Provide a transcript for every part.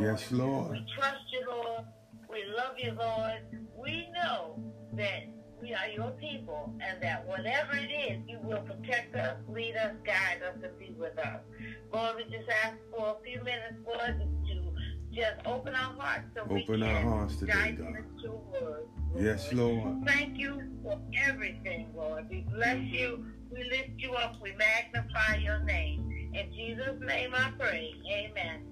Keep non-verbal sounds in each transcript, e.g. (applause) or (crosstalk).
Lord. Yes, Lord. We trust you, Lord. We love you, Lord. We know that we are your people and that whatever it is, you will protect us, lead us, guide us, and be with us. Lord, we just ask for a few minutes, Lord, to just open our hearts so we Open can our hearts today, God. word. Yes, Lord. Thank you for everything, Lord. We bless you. We lift you up. We magnify your name. In Jesus' name I pray. Amen.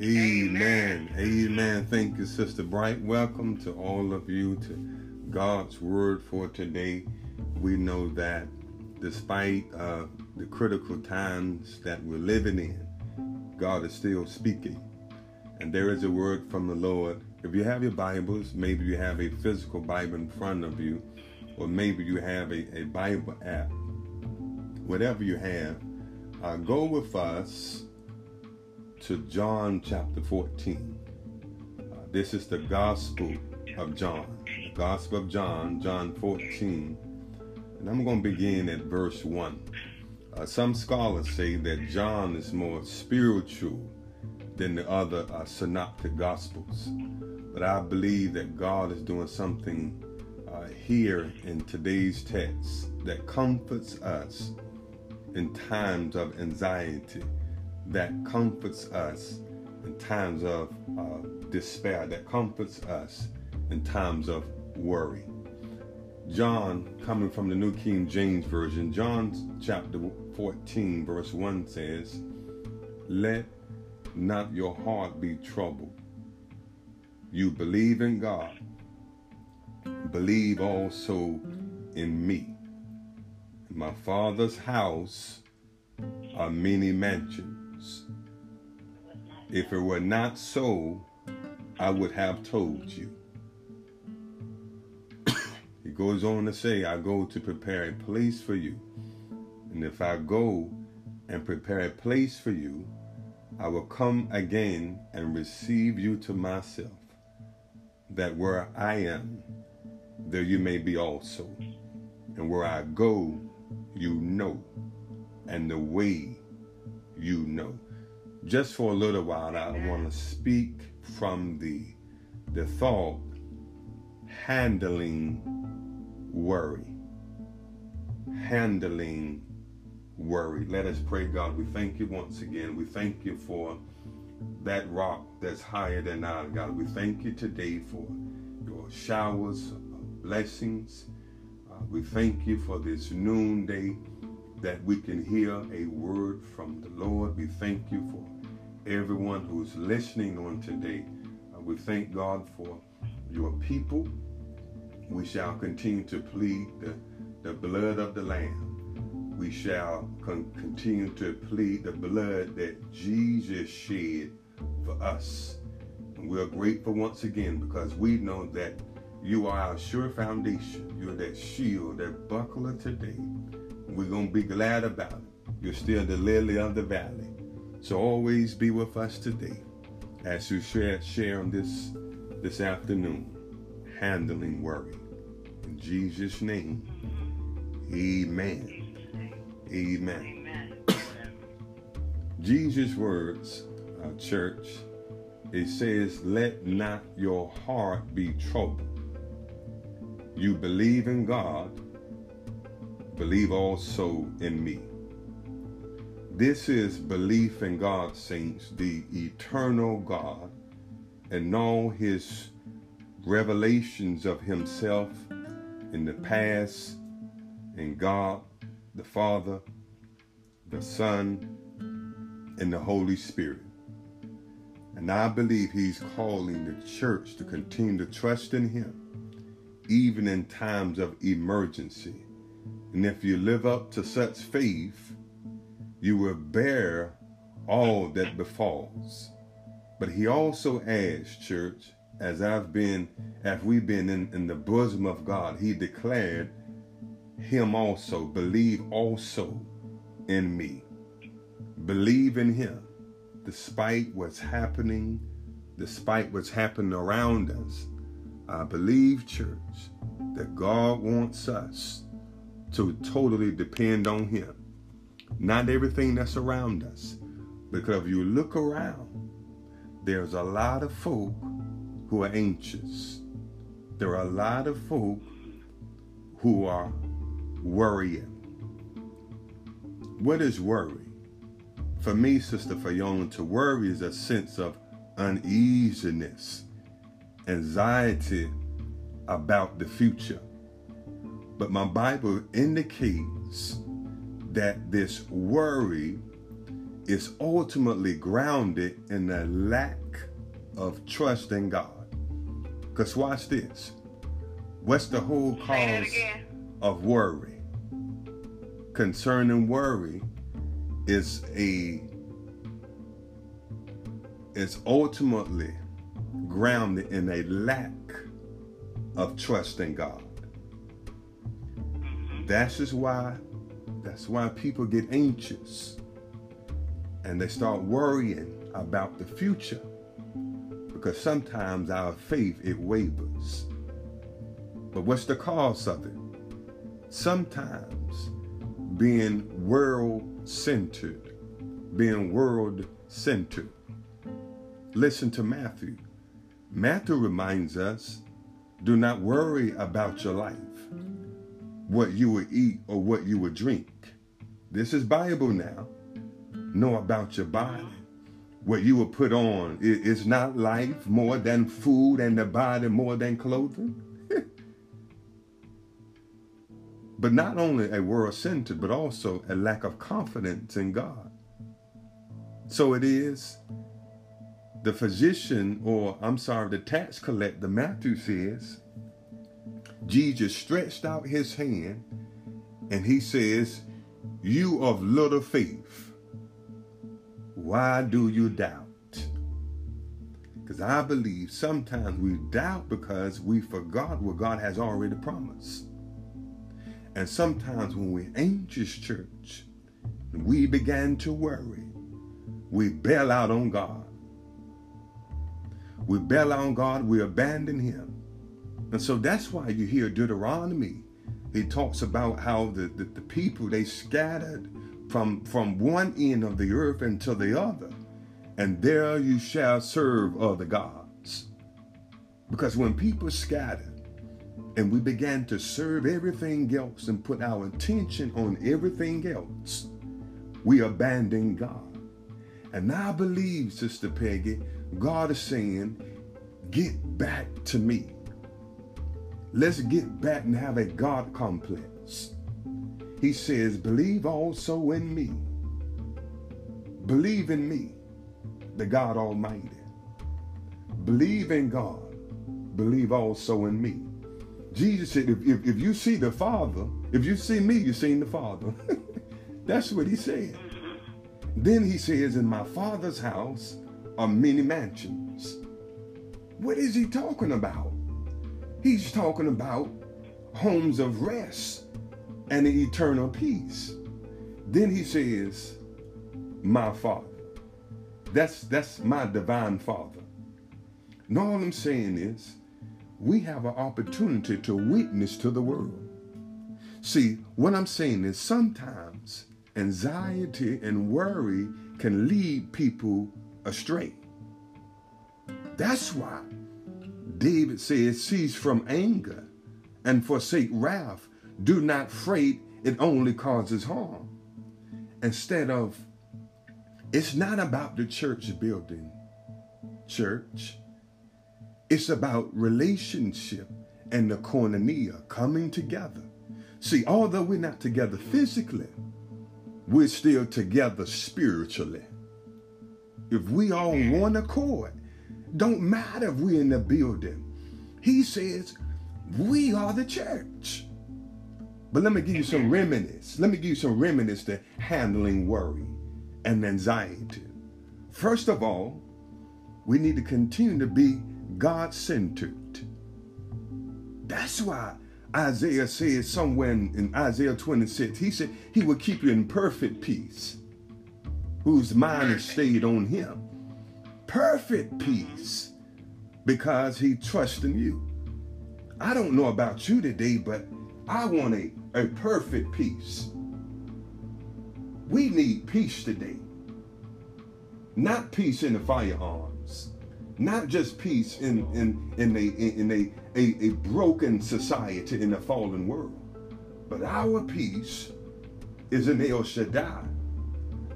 Amen. Amen. Thank you, Sister Bright. Welcome to all of you to God's Word for today. We know that despite uh, the critical times that we're living in, God is still speaking. And there is a word from the Lord. If you have your Bibles, maybe you have a physical Bible in front of you, or maybe you have a, a Bible app. Whatever you have, uh, go with us to John chapter 14. Uh, this is the Gospel of John. The Gospel of John, John 14. And I'm going to begin at verse 1. Uh, some scholars say that John is more spiritual than the other uh, synoptic Gospels. But I believe that God is doing something uh, here in today's text that comforts us in times of anxiety, that comforts us in times of uh, despair, that comforts us in times of worry. John, coming from the New King James Version, John chapter 14, verse 1 says, Let not your heart be troubled. You believe in God, believe also in me. In my Father's house are many mansions. If it were not so, I would have told you. (coughs) he goes on to say, I go to prepare a place for you. And if I go and prepare a place for you, I will come again and receive you to myself, that where I am, there you may be also. And where I go, you know, and the way you know. Just for a little while, I want to speak from the the thought handling worry. Handling worry. Let us pray, God. We thank you once again. We thank you for that rock that's higher than our God. We thank you today for your showers of blessings. We thank you for this noonday that we can hear a word from the Lord. We thank you for everyone who's listening on today. Uh, we thank God for your people. We shall continue to plead the, the blood of the Lamb. We shall con- continue to plead the blood that Jesus shed for us. And we're grateful once again because we know that you are our sure foundation. You're that shield, that buckler today. We're going to be glad about it. You're still the lily of the valley. So always be with us today as you share, share on this, this afternoon, handling worry. In Jesus' name, amen. Amen. Jesus' words, uh, church, it says, Let not your heart be troubled. You believe in God, believe also in me. This is belief in God, saints, the eternal God, and all his revelations of himself in the past, in God, the Father, the Son, and the Holy Spirit. And I believe he's calling the church to continue to trust in him, even in times of emergency. And if you live up to such faith, you will bear all that befalls. But he also adds, church, as I've been, as we've been in, in the bosom of God, he declared him also, believe also in me. Believe in him, despite what's happening, despite what's happening around us. I believe, church, that God wants us to totally depend on him. Not everything that's around us. Because if you look around, there's a lot of folk who are anxious. There are a lot of folk who are worrying. What is worry? For me, Sister Fayona, to worry is a sense of uneasiness, anxiety about the future. But my Bible indicates that this worry is ultimately grounded in a lack of trust in God. Because watch this. What's the whole cause of worry? Concerning worry is a is ultimately grounded in a lack of trust in God. Mm-hmm. That's just why that's why people get anxious and they start worrying about the future because sometimes our faith it wavers. But what's the cause of it? Sometimes being world centered, being world centered. Listen to Matthew. Matthew reminds us do not worry about your life, what you will eat or what you will drink. This is Bible now. Know about your body, what you will put on. Is not life more than food and the body more than clothing? (laughs) but not only a world centered, but also a lack of confidence in God. So it is the physician, or I'm sorry, the tax collector, Matthew says, Jesus stretched out his hand and he says, You of little faith, why do you doubt? Because I believe sometimes we doubt because we forgot what God has already promised. And sometimes when we're anxious, church, we began to worry, we bail out on God. We bail on God, we abandon Him. And so that's why you hear Deuteronomy. He talks about how the, the, the people they scattered from, from one end of the earth into the other. And there you shall serve other gods. Because when people scattered, and we began to serve everything else and put our attention on everything else, we abandoned God. And I believe, Sister Peggy, God is saying, get back to me. Let's get back and have a God complex. He says, believe also in me. Believe in me, the God Almighty. Believe in God. Believe also in me. Jesus said, if, if, if you see the Father, if you see me, you've seen the Father. (laughs) That's what he said. Then he says, In my Father's house are many mansions. What is he talking about? He's talking about homes of rest and eternal peace. Then he says, My Father. That's that's my divine Father. And all I'm saying is, we have an opportunity to witness to the world. See, what I'm saying is sometimes anxiety and worry can lead people astray. That's why David says, cease from anger and forsake wrath. Do not fret, it only causes harm. Instead of, it's not about the church building, church. It's about relationship and the koinonia coming together. See, although we're not together physically, we're still together spiritually. If we all one accord, don't matter if we're in the building. He says, we are the church. But let me give you some remedies. Let me give you some remedies to handling worry and anxiety. First of all, we need to continue to be God centered. That's why Isaiah says somewhere in, in, Isaiah 26, he said he will keep you in perfect peace, whose mind is stayed on him. Perfect peace, because he trusts in you. I don't know about you today, but I want a, a perfect peace. We need peace today. Not peace in the firearms, not just peace in in in a in a, a, a broken society in a fallen world, but our peace is in El Shaddai.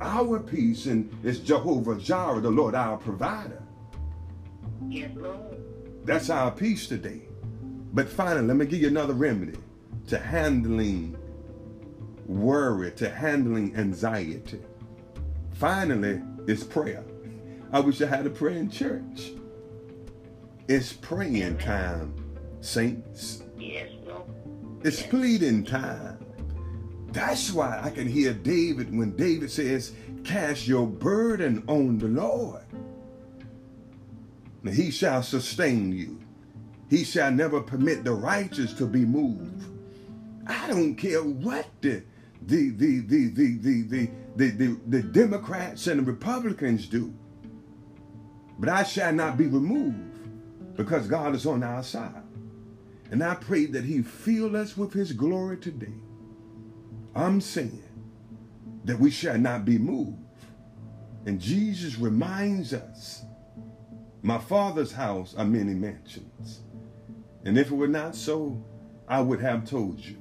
Our peace and it's Jehovah Jireh, the Lord our provider. Yes, Lord. That's our peace today. But finally, let me give you another remedy to handling worry, to handling anxiety. Finally, it's prayer. I wish I had a prayer in church. It's praying time, saints. Yes, Lord. It's pleading time. That's why I can hear David when David says, Cast your burden on the Lord. And he shall sustain you. He shall never permit the righteous to be moved. I don't care what the the the the the the the, the, the, the Democrats and the Republicans do. But I shall not be removed because God is on our side. And I pray that he fill us with his glory today. I'm saying that we shall not be moved. And Jesus reminds us, my father's house are many mansions. And if it were not so, I would have told you.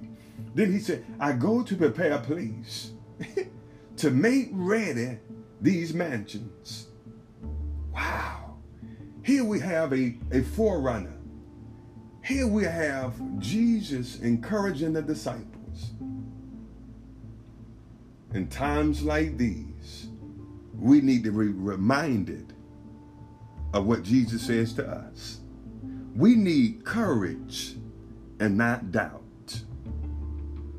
Then he said, I go to prepare a place (laughs) to make ready these mansions. Wow. Here we have a, a forerunner. Here we have Jesus encouraging the disciples. In times like these, we need to be reminded of what Jesus says to us. We need courage and not doubt.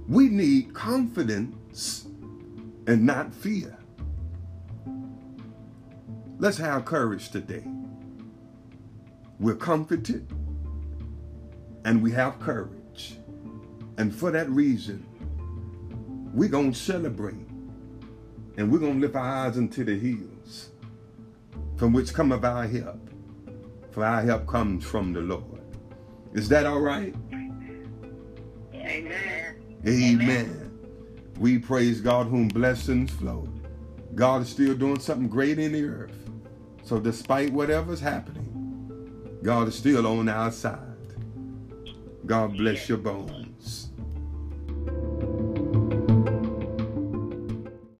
We need confidence and not fear. Let's have courage today. We're comforted and we have courage. And for that reason, we're going to celebrate and we're going to lift our eyes into the hills from which cometh our help. For our help comes from the Lord. Is that all right? Amen. Amen. We praise God whom blessings flow. God is still doing something great in the earth. So despite whatever's happening, God is still on our side. God bless your bones.